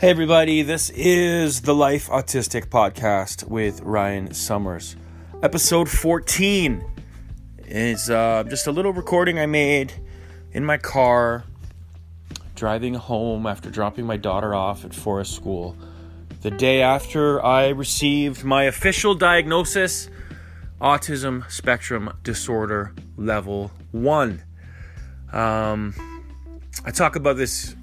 Hey, everybody, this is the Life Autistic Podcast with Ryan Summers. Episode 14 is uh, just a little recording I made in my car driving home after dropping my daughter off at Forest School. The day after I received my official diagnosis autism spectrum disorder level 1. Um, I talk about this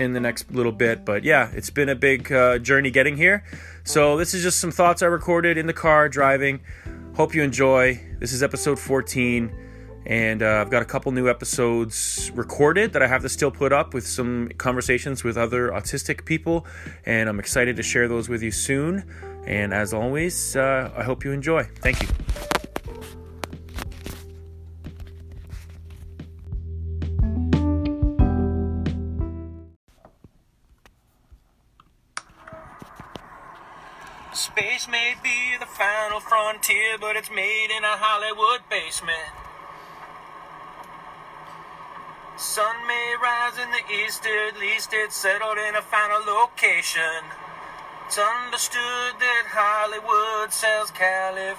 in the next little bit. But yeah, it's been a big uh, journey getting here. So this is just some thoughts I recorded in the car driving. Hope you enjoy. This is episode 14. And uh, I've got a couple new episodes recorded that I have to still put up with some conversations with other autistic people. And I'm excited to share those with you soon. And as always, uh, I hope you enjoy. Thank you. Space may be the final frontier, but it's made in a Hollywood basement. Sun may rise in the east, at least it's settled in a final location. It's understood that Hollywood sells Californication.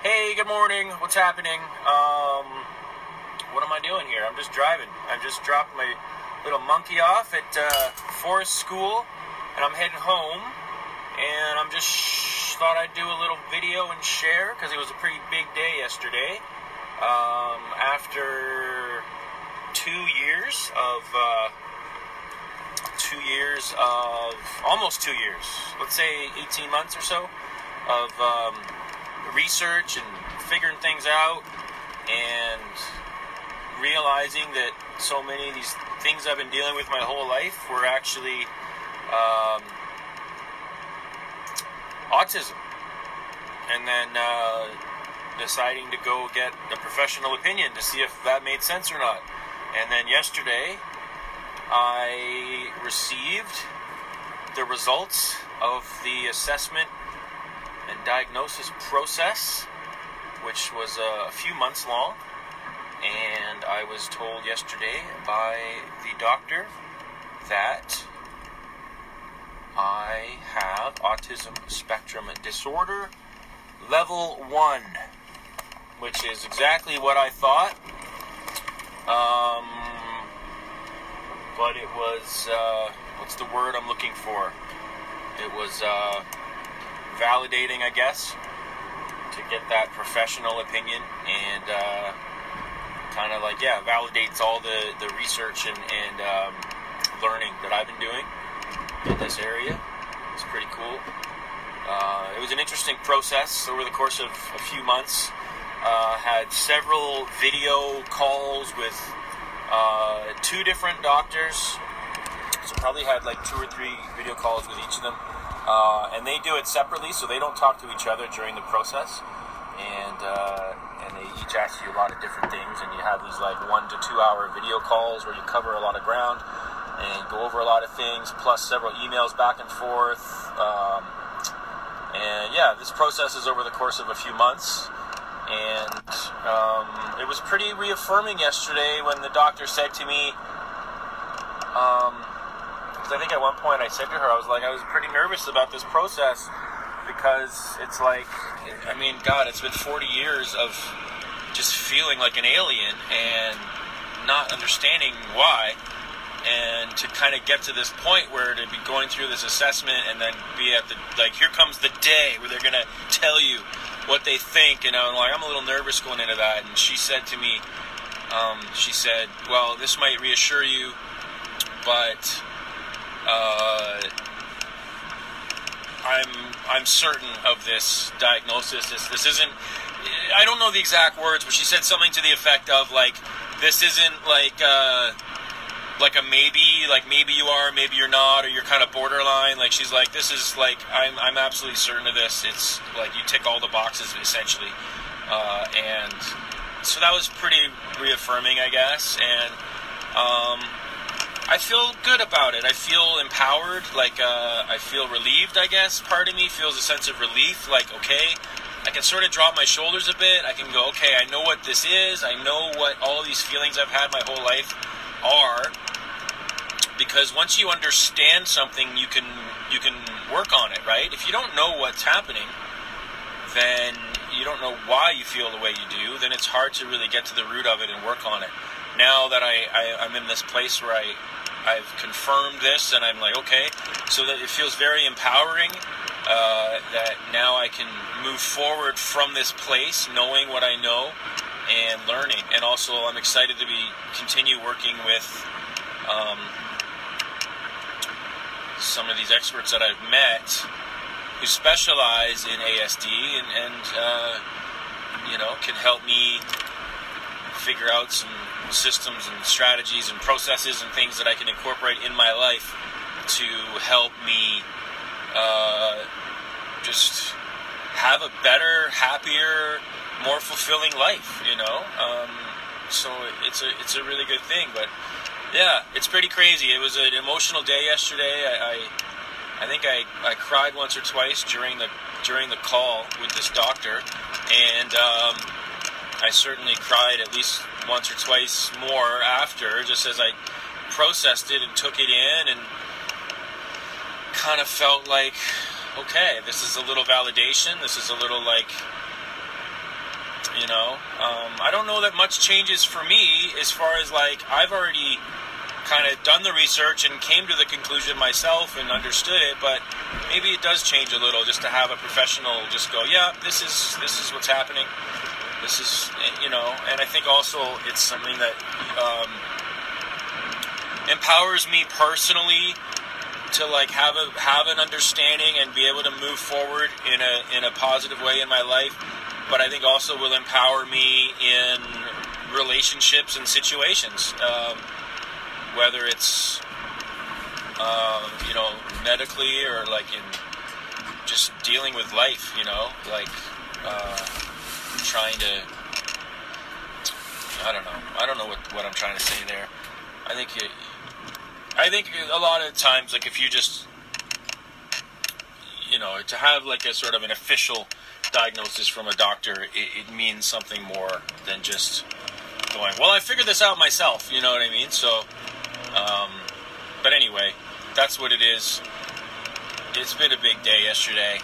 Hey, good morning. What's happening? Um, what am I doing here? I'm just driving. I just dropped my little monkey off at uh, Forest School, and I'm heading home. And I'm just sh- thought I'd do a little video and share because it was a pretty big day yesterday. Um, after two years of uh, two years of almost two years, let's say 18 months or so of um, research and figuring things out and realizing that so many of these things I've been dealing with my whole life were actually um, autism. And then uh, deciding to go get a professional opinion to see if that made sense or not. And then yesterday, I received the results of the assessment and diagnosis process, which was a few months long and I was told yesterday by the doctor that I have autism spectrum disorder level 1, which is exactly what I thought. Um, but it was, uh, what's the word I'm looking for? It was uh, validating, I guess, to get that professional opinion and. Uh, kind of like yeah validates all the the research and, and um, learning that I've been doing in this area. It's pretty cool. Uh, it was an interesting process over the course of a few months. Uh, had several video calls with uh, two different doctors. So probably had like two or three video calls with each of them. Uh, and they do it separately, so they don't talk to each other during the process. And uh, and they each ask you a lot of different things, and you have these like one to two hour video calls where you cover a lot of ground and go over a lot of things, plus several emails back and forth. Um, and yeah, this process is over the course of a few months. And um, it was pretty reaffirming yesterday when the doctor said to me, um, I think at one point I said to her, I was like, I was pretty nervous about this process because it's like, I mean, God, it's been 40 years of just feeling like an alien and not understanding why. And to kind of get to this point where to be going through this assessment and then be at the, like, here comes the day where they're going to tell you what they think. And I'm like, I'm a little nervous going into that. And she said to me, um, she said, well, this might reassure you, but uh, I'm I'm certain of this diagnosis. This this isn't. I don't know the exact words, but she said something to the effect of like, "This isn't like uh, like a maybe, like maybe you are, maybe you're not, or you're kind of borderline." Like she's like, "This is like I'm I'm absolutely certain of this. It's like you tick all the boxes essentially," uh, and so that was pretty reaffirming, I guess, and. Um, I feel good about it. I feel empowered. Like uh, I feel relieved. I guess part of me feels a sense of relief. Like okay, I can sort of drop my shoulders a bit. I can go okay. I know what this is. I know what all these feelings I've had my whole life are. Because once you understand something, you can you can work on it. Right? If you don't know what's happening, then you don't know why you feel the way you do. Then it's hard to really get to the root of it and work on it now that I, I am in this place where I I've confirmed this and I'm like okay, so that it feels very empowering. Uh, that now I can move forward from this place, knowing what I know and learning, and also I'm excited to be continue working with um, some of these experts that I've met who specialize in ASD and, and uh, you know can help me figure out some systems and strategies and processes and things that I can incorporate in my life to help me uh, just have a better, happier, more fulfilling life. You know, um, so it's a it's a really good thing. But yeah, it's pretty crazy. It was an emotional day yesterday. I I, I think I, I cried once or twice during the during the call with this doctor, and um, I certainly cried at least once or twice more after, just as I processed it and took it in and kind of felt like, okay, this is a little validation. This is a little like, you know, um, I don't know that much changes for me as far as like I've already kind of done the research and came to the conclusion myself and understood it, but maybe it does change a little just to have a professional just go, yeah, this is this is what's happening. This is, you know, and I think also it's something that um, empowers me personally to like have a have an understanding and be able to move forward in a in a positive way in my life. But I think also will empower me in relationships and situations, um, whether it's uh, you know medically or like in just dealing with life. You know, like. Uh, trying to I don't know. I don't know what, what I'm trying to say there. I think I think a lot of times like if you just you know, to have like a sort of an official diagnosis from a doctor, it, it means something more than just going, well, I figured this out myself, you know what I mean? So, um, but anyway, that's what it is. It's been a big day yesterday.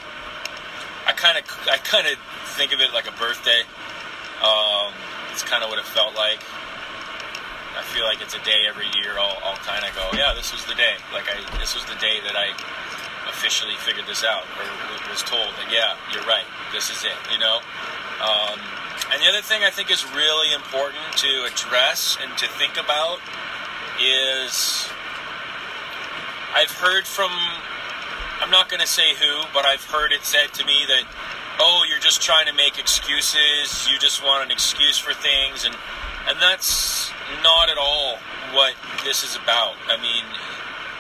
I kind of, I kind of think of it like a birthday. Um, it's kind of what it felt like. I feel like it's a day every year. I'll, I'll kind of go, yeah, this was the day. Like I, this was the day that I officially figured this out, or was told that, yeah, you're right. This is it. You know. Um, and the other thing I think is really important to address and to think about is, I've heard from, I'm not going to say who, but I've heard it said to me that, oh, you're just trying to make excuses. You just want an excuse for things, and and that's not at all what this is about. I mean,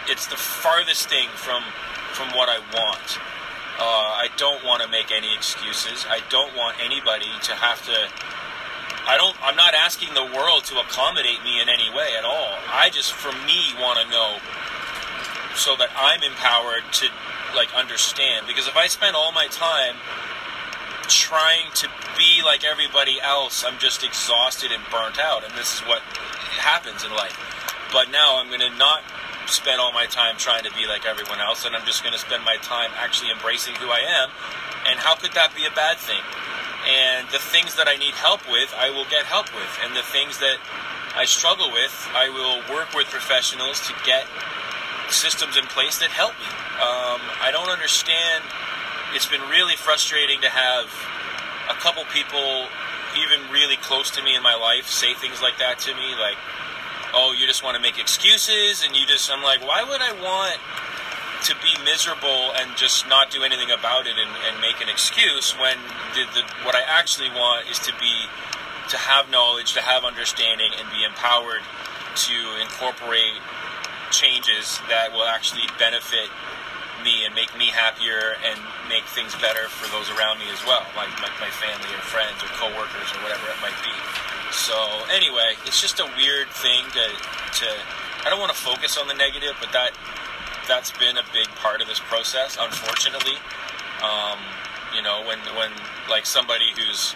it's the farthest thing from from what I want. Uh, I don't want to make any excuses. I don't want anybody to have to. I don't. I'm not asking the world to accommodate me in any way at all. I just, for me, want to know so that I'm empowered to like understand. Because if I spend all my time trying to be like everybody else, I'm just exhausted and burnt out. And this is what happens in life. But now I'm going to not spend all my time trying to be like everyone else, and I'm just going to spend my time actually embracing who I am. And how could that be a bad thing? And the things that I need help with, I will get help with. And the things that I struggle with, I will work with professionals to get systems in place that help me. Um, I don't understand. It's been really frustrating to have a couple people, even really close to me in my life, say things like that to me, like, oh, you just want to make excuses, and you just, I'm like, why would I want to be miserable and just not do anything about it and, and make an excuse when the, the, what I actually want is to be, to have knowledge, to have understanding, and be empowered to incorporate changes that will actually benefit me and make me happier and make things better for those around me as well, like my, my family or friends or coworkers or whatever it might be. So anyway, it's just a weird thing to to. I don't want to focus on the negative, but that that's been a big part of this process. Unfortunately, um, you know, when when like somebody who's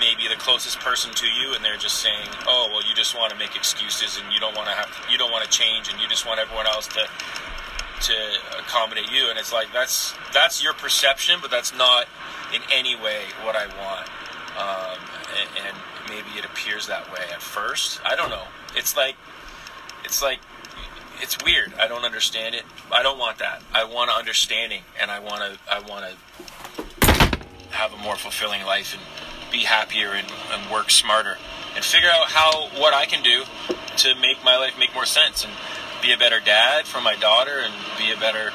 maybe the closest person to you and they're just saying oh well you just want to make excuses and you don't want to have you don't want to change and you just want everyone else to to accommodate you. And it's like that's that's your perception but that's not in any way what i want. Um, and, and maybe it appears that way at first. I don't know. It's like it's like it's weird. I don't understand it. I don't want that. I want understanding and i want to i want to have a more fulfilling life and be happier and, and work smarter and figure out how what I can do to make my life make more sense and be a better dad for my daughter and be a better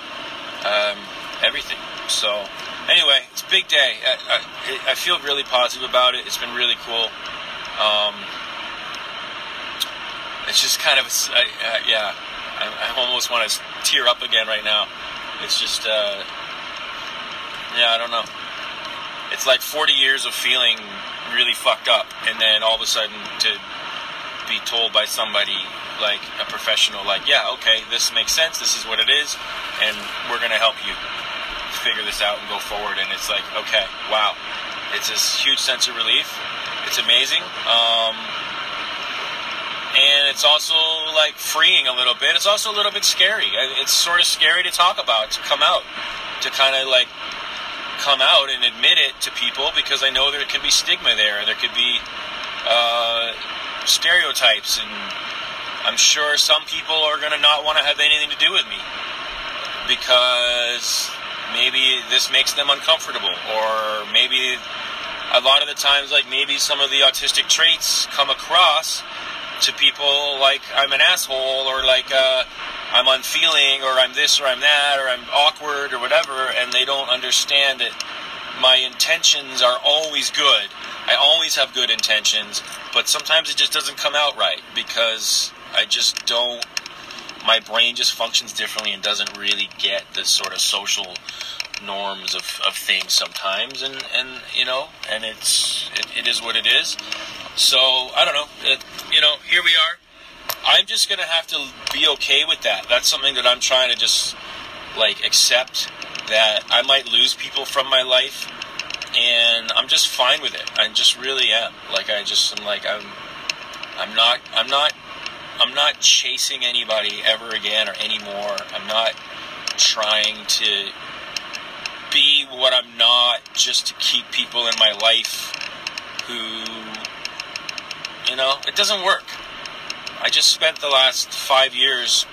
um, everything. So anyway, it's a big day. I, I, I, feel really positive about it. It's been really cool. Um, it's just kind of uh, yeah. I, I, almost want to tear up again right now. It's just uh, yeah. I don't know it's like 40 years of feeling really fucked up, and then all of a sudden to be told by somebody like a professional, like, yeah, okay, this makes sense, this is what it is, and we're gonna help you figure this out and go forward. And it's like, okay, wow, it's this huge sense of relief. It's amazing. Um, and it's also like freeing a little bit. It's also a little bit scary. It's sort of scary to talk about, to come out, to kind of like come out and admit it to people because I know there could be stigma there. and There could be uh, stereotypes, and I'm sure some people are going to not want to have anything to do with me because maybe this makes them uncomfortable, or maybe a lot of the times, like maybe some of the autistic traits come across to people like I'm an asshole or like uh, I'm unfeeling or I'm this or I'm that or I'm awkward or whatever, and they don't understand that my intentions are always good. I always have good intentions, but sometimes it just doesn't come out right because I just don't. My brain just functions differently and doesn't really get the sort of social norms of, of things sometimes, and, and you know, and it's it, it is what it is. So I don't know. It, you know, here we are. I'm just gonna have to be okay with that. That's something that I'm trying to just like accept that I might lose people from my life, and I'm just fine with it. I just really am. Like I just am like I'm. I'm not. I'm not. I'm not chasing anybody ever again or anymore. I'm not trying to be what I'm not just to keep people in my life who you know, it doesn't work. I just spent the last five years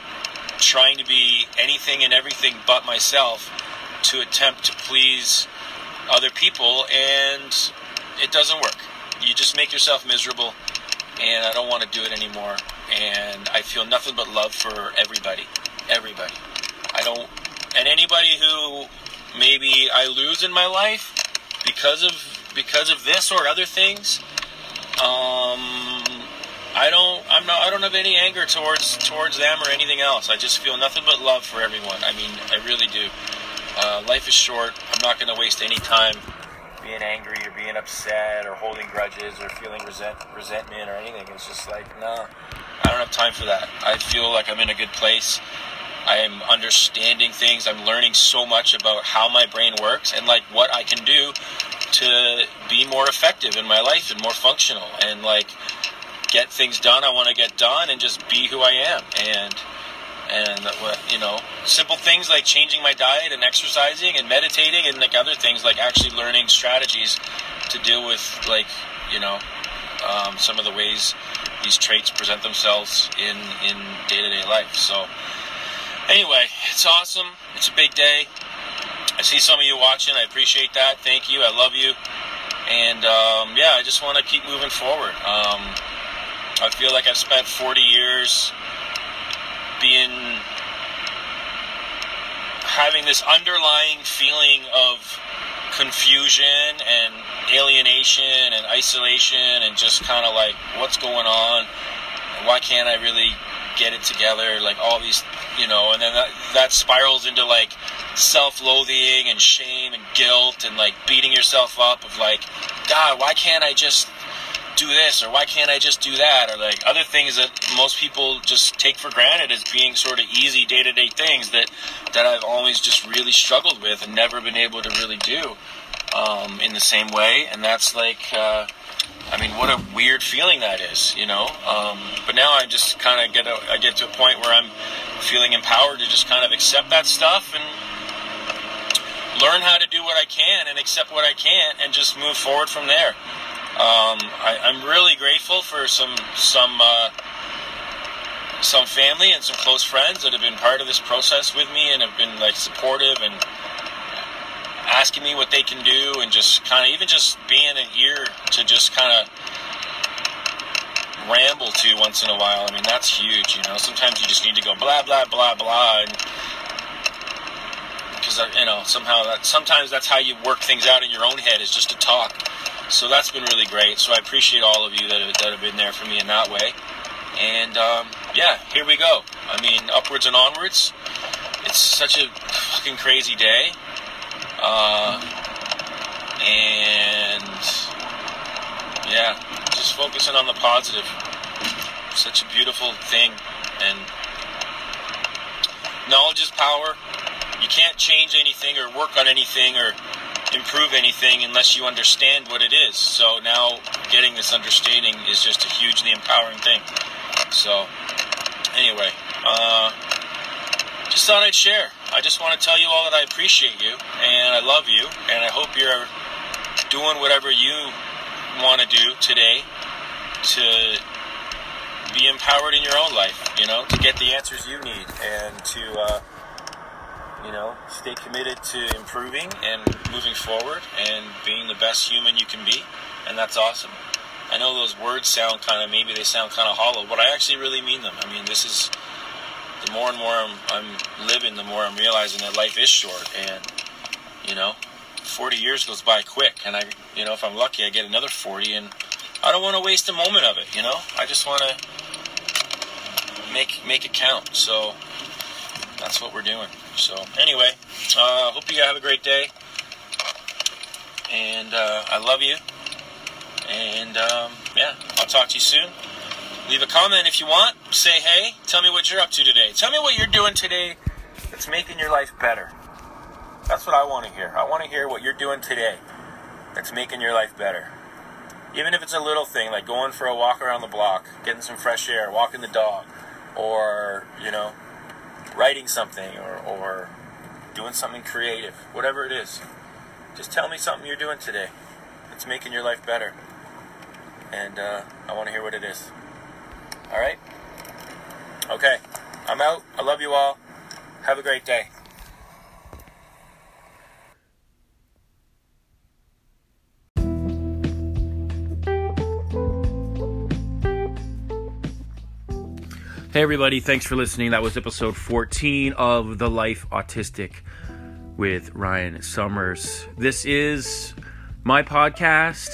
trying to be anything and everything but myself to attempt to please other people, and it doesn't work. You just make yourself miserable, and I don't want to do it anymore. and I feel nothing but love for everybody. Everybody. I don't, and anybody who maybe I lose in my life because of because of this or other things. Um, I don't. I'm not. I don't have any anger towards towards them or anything else. I just feel nothing but love for everyone. I mean, I really do. Uh, life is short. I'm not going to waste any time being angry or being upset or holding grudges or feeling resent resentment or anything. It's just like, no, I don't have time for that. I feel like I'm in a good place. I am understanding things. I'm learning so much about how my brain works and like what I can do to be more effective in my life and more functional and like get things done I want to get done and just be who I am and and you know simple things like changing my diet and exercising and meditating and like other things like actually learning strategies to deal with like you know um, some of the ways these traits present themselves in in day-to-day life so anyway it's awesome it's a big day I see some of you watching. I appreciate that. Thank you. I love you. And um, yeah, I just want to keep moving forward. Um, I feel like I've spent 40 years being having this underlying feeling of confusion and alienation and isolation and just kind of like what's going on? Why can't i really get it together? Like all these you know and then that, that spirals into like self-loathing and shame and guilt and like beating yourself up of like god why can't i just do this or why can't i just do that or like other things that most people just take for granted as being sort of easy day-to-day things that that i've always just really struggled with and never been able to really do um, in the same way and that's like uh, I mean, what a weird feeling that is, you know. Um, but now I just kind of get a, I get to a point where I'm feeling empowered to just kind of accept that stuff and learn how to do what I can and accept what I can't and just move forward from there. Um, I, am really grateful for some some uh, some family and some close friends that have been part of this process with me and have been like supportive and asking me what they can do and just kind of even just being an ear to just kind of ramble to once in a while. I mean, that's huge, you know. Sometimes you just need to go blah blah blah blah, because uh, you know somehow that sometimes that's how you work things out in your own head is just to talk. So that's been really great. So I appreciate all of you that have, that have been there for me in that way. And um, yeah, here we go. I mean, upwards and onwards. It's such a fucking crazy day. Uh, and yeah, just focusing on the positive. Such a beautiful thing. And knowledge is power. You can't change anything or work on anything or improve anything unless you understand what it is. So now getting this understanding is just a hugely empowering thing. So, anyway, uh, just thought I'd share. I just want to tell you all that I appreciate you and I love you and I hope you're doing whatever you want to do today to be empowered in your own life, you know, to get the answers you need and to, uh, you know, stay committed to improving and moving forward and being the best human you can be. And that's awesome. I know those words sound kind of, maybe they sound kind of hollow, but I actually really mean them. I mean, this is the more and more I'm, I'm living, the more I'm realizing that life is short. And, you know, 40 years goes by quick. And I, you know, if I'm lucky, I get another 40. And I don't want to waste a moment of it, you know? I just want to make, make it count. So that's what we're doing. So anyway, uh, hope you have a great day. And uh, I love you. And um, yeah, I'll talk to you soon. Leave a comment if you want. Say hey. Tell me what you're up to today. Tell me what you're doing today that's making your life better. That's what I want to hear. I want to hear what you're doing today that's making your life better. Even if it's a little thing like going for a walk around the block, getting some fresh air, walking the dog, or, you know, writing something or, or doing something creative, whatever it is. Just tell me something you're doing today that's making your life better. And uh, I want to hear what it is. All right? Okay. I'm out. I love you all. Have a great day. Hey, everybody, thanks for listening. That was episode 14 of The Life Autistic with Ryan Summers. This is my podcast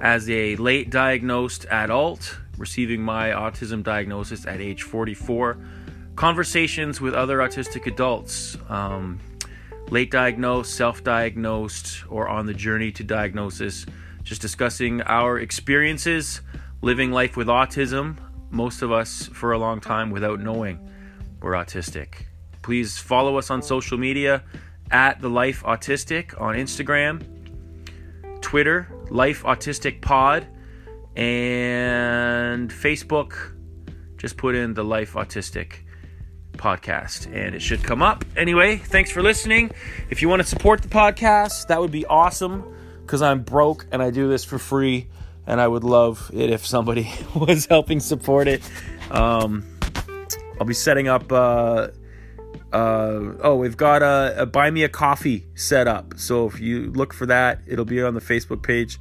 as a late diagnosed adult receiving my autism diagnosis at age 44. Conversations with other autistic adults, um, late diagnosed, self diagnosed, or on the journey to diagnosis, just discussing our experiences living life with autism, most of us for a long time without knowing we're autistic. Please follow us on social media at The Life Autistic on Instagram, Twitter, Life Autistic Pod, and Facebook. Just put in The Life Autistic podcast and it should come up. Anyway, thanks for listening. If you want to support the podcast, that would be awesome because I'm broke and I do this for free and I would love it if somebody was helping support it. Um, I'll be setting up. Uh, uh, oh, we've got a, a, buy me a coffee set up. So if you look for that, it'll be on the Facebook page.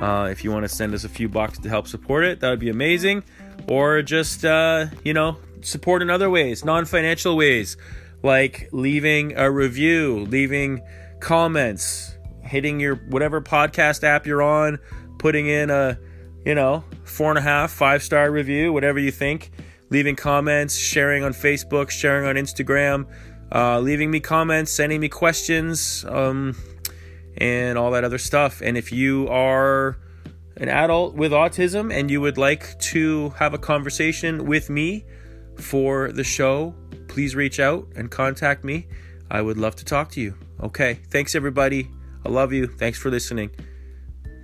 Uh, if you want to send us a few bucks to help support it, that would be amazing. Or just uh, you know support in other ways, non-financial ways, like leaving a review, leaving comments, hitting your whatever podcast app you're on putting in a, you know, four and a half, five star review, whatever you think, leaving comments, sharing on Facebook, sharing on Instagram, uh, leaving me comments, sending me questions, um, and all that other stuff. And if you are an adult with autism and you would like to have a conversation with me for the show, please reach out and contact me. I would love to talk to you. Okay. Thanks, everybody. I love you. Thanks for listening